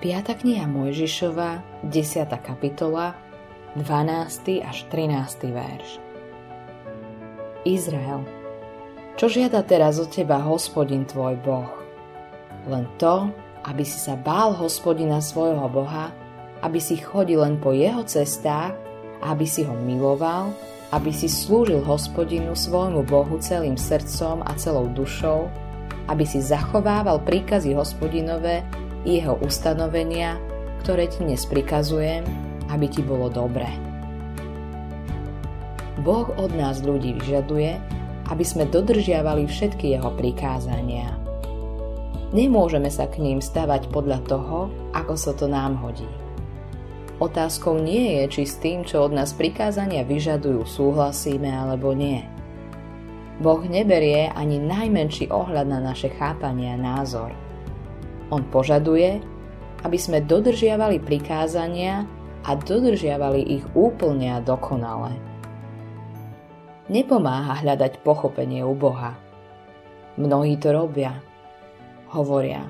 5. kniha Mojžišova, 10. kapitola, 12. až 13. verš. Izrael, čo žiada teraz od teba hospodin tvoj Boh? Len to, aby si sa bál hospodina svojho Boha, aby si chodil len po jeho cestách, aby si ho miloval, aby si slúžil hospodinu svojmu Bohu celým srdcom a celou dušou, aby si zachovával príkazy hospodinové jeho ustanovenia, ktoré ti dnes prikazujem, aby ti bolo dobré. Boh od nás ľudí vyžaduje, aby sme dodržiavali všetky jeho prikázania. Nemôžeme sa k ním stavať podľa toho, ako sa to nám hodí. Otázkou nie je, či s tým, čo od nás prikázania vyžadujú, súhlasíme alebo nie. Boh neberie ani najmenší ohľad na naše chápanie a názor – on požaduje, aby sme dodržiavali prikázania a dodržiavali ich úplne a dokonale. Nepomáha hľadať pochopenie u Boha. Mnohí to robia. Hovoria,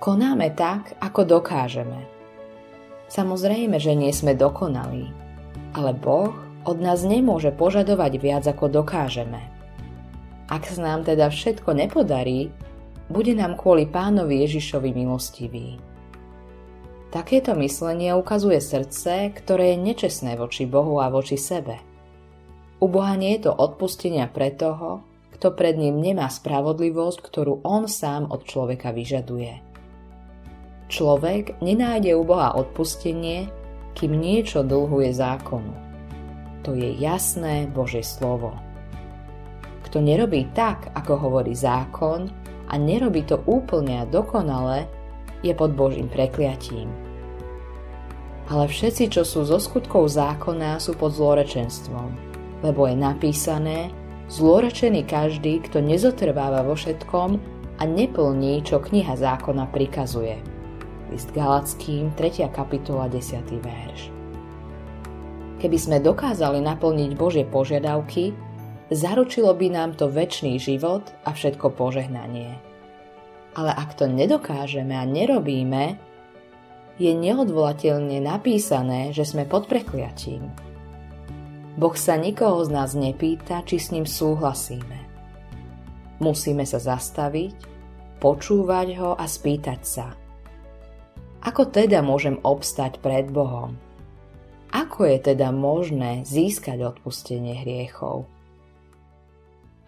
konáme tak, ako dokážeme. Samozrejme, že nie sme dokonalí, ale Boh od nás nemôže požadovať viac, ako dokážeme. Ak sa nám teda všetko nepodarí, bude nám kvôli pánovi Ježišovi milostivý. Takéto myslenie ukazuje srdce, ktoré je nečestné voči Bohu a voči sebe. U Boha nie je to odpustenia pre toho, kto pred ním nemá spravodlivosť, ktorú on sám od človeka vyžaduje. Človek nenájde u Boha odpustenie, kým niečo dlhuje zákonu. To je jasné Božie slovo. Kto nerobí tak, ako hovorí zákon, a nerobí to úplne a dokonale, je pod Božím prekliatím. Ale všetci, čo sú zo skutkov zákona, sú pod zlorečenstvom, lebo je napísané, zlorečený každý, kto nezotrváva vo všetkom a neplní, čo kniha zákona prikazuje. List Galackým, 3. kapitola, 10. verš. Keby sme dokázali naplniť Božie požiadavky, zaručilo by nám to väčší život a všetko požehnanie. Ale ak to nedokážeme a nerobíme, je neodvolateľne napísané, že sme pod prekliatím. Boh sa nikoho z nás nepýta, či s ním súhlasíme. Musíme sa zastaviť, počúvať ho a spýtať sa. Ako teda môžem obstať pred Bohom? Ako je teda možné získať odpustenie hriechov?